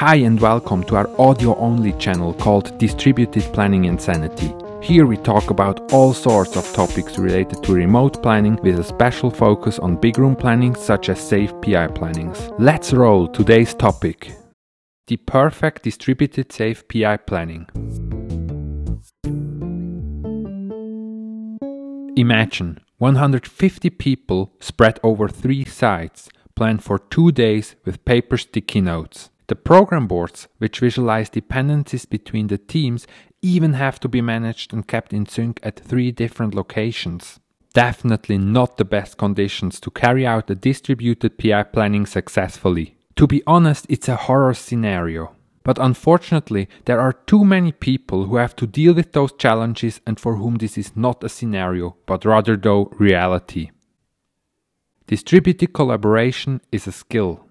Hi and welcome to our audio only channel called Distributed Planning Insanity. Here we talk about all sorts of topics related to remote planning with a special focus on big room planning such as safe PI plannings. Let's roll today's topic. The perfect distributed safe PI planning. Imagine 150 people spread over three sites, planned for two days with paper sticky notes. The program boards, which visualize dependencies between the teams, even have to be managed and kept in sync at three different locations. Definitely not the best conditions to carry out a distributed PI planning successfully. To be honest, it's a horror scenario. But unfortunately, there are too many people who have to deal with those challenges and for whom this is not a scenario, but rather, though, reality. Distributed collaboration is a skill,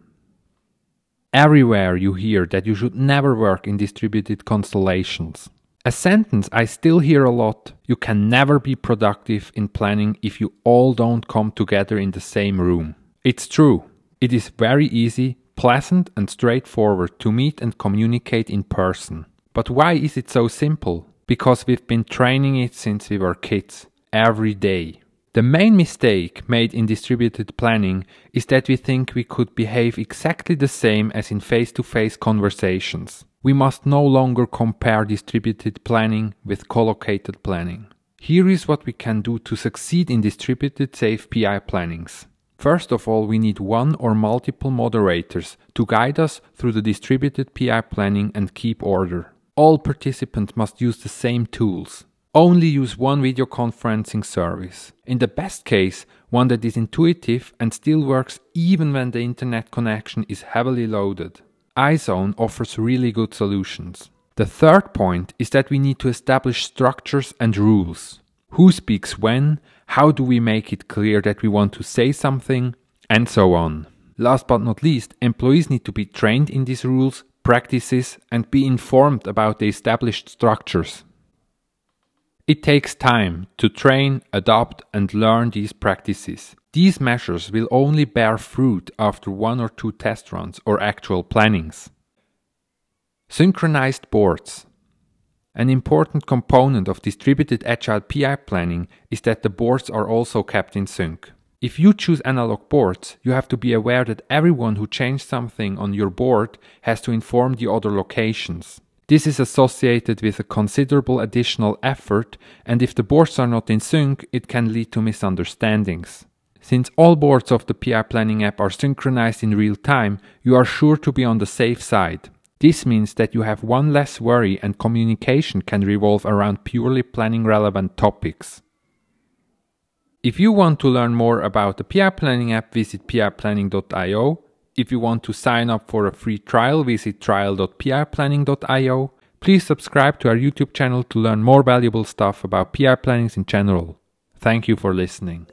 Everywhere you hear that you should never work in distributed constellations. A sentence I still hear a lot you can never be productive in planning if you all don't come together in the same room. It's true. It is very easy, pleasant, and straightforward to meet and communicate in person. But why is it so simple? Because we've been training it since we were kids, every day. The main mistake made in distributed planning is that we think we could behave exactly the same as in face to face conversations. We must no longer compare distributed planning with collocated planning. Here is what we can do to succeed in distributed safe PI plannings. First of all, we need one or multiple moderators to guide us through the distributed PI planning and keep order. All participants must use the same tools only use one video conferencing service. In the best case, one that is intuitive and still works even when the internet connection is heavily loaded. iZone offers really good solutions. The third point is that we need to establish structures and rules. Who speaks when? How do we make it clear that we want to say something? And so on. Last but not least, employees need to be trained in these rules, practices, and be informed about the established structures. It takes time to train, adopt, and learn these practices. These measures will only bear fruit after one or two test runs or actual plannings. Synchronized boards. An important component of distributed agile PI planning is that the boards are also kept in sync. If you choose analog boards, you have to be aware that everyone who changed something on your board has to inform the other locations. This is associated with a considerable additional effort, and if the boards are not in sync, it can lead to misunderstandings. Since all boards of the PI Planning app are synchronized in real time, you are sure to be on the safe side. This means that you have one less worry and communication can revolve around purely planning relevant topics. If you want to learn more about the PI Planning app, visit piplanning.io if you want to sign up for a free trial, visit trial.piplanning.io. Please subscribe to our YouTube channel to learn more valuable stuff about PI plannings in general. Thank you for listening.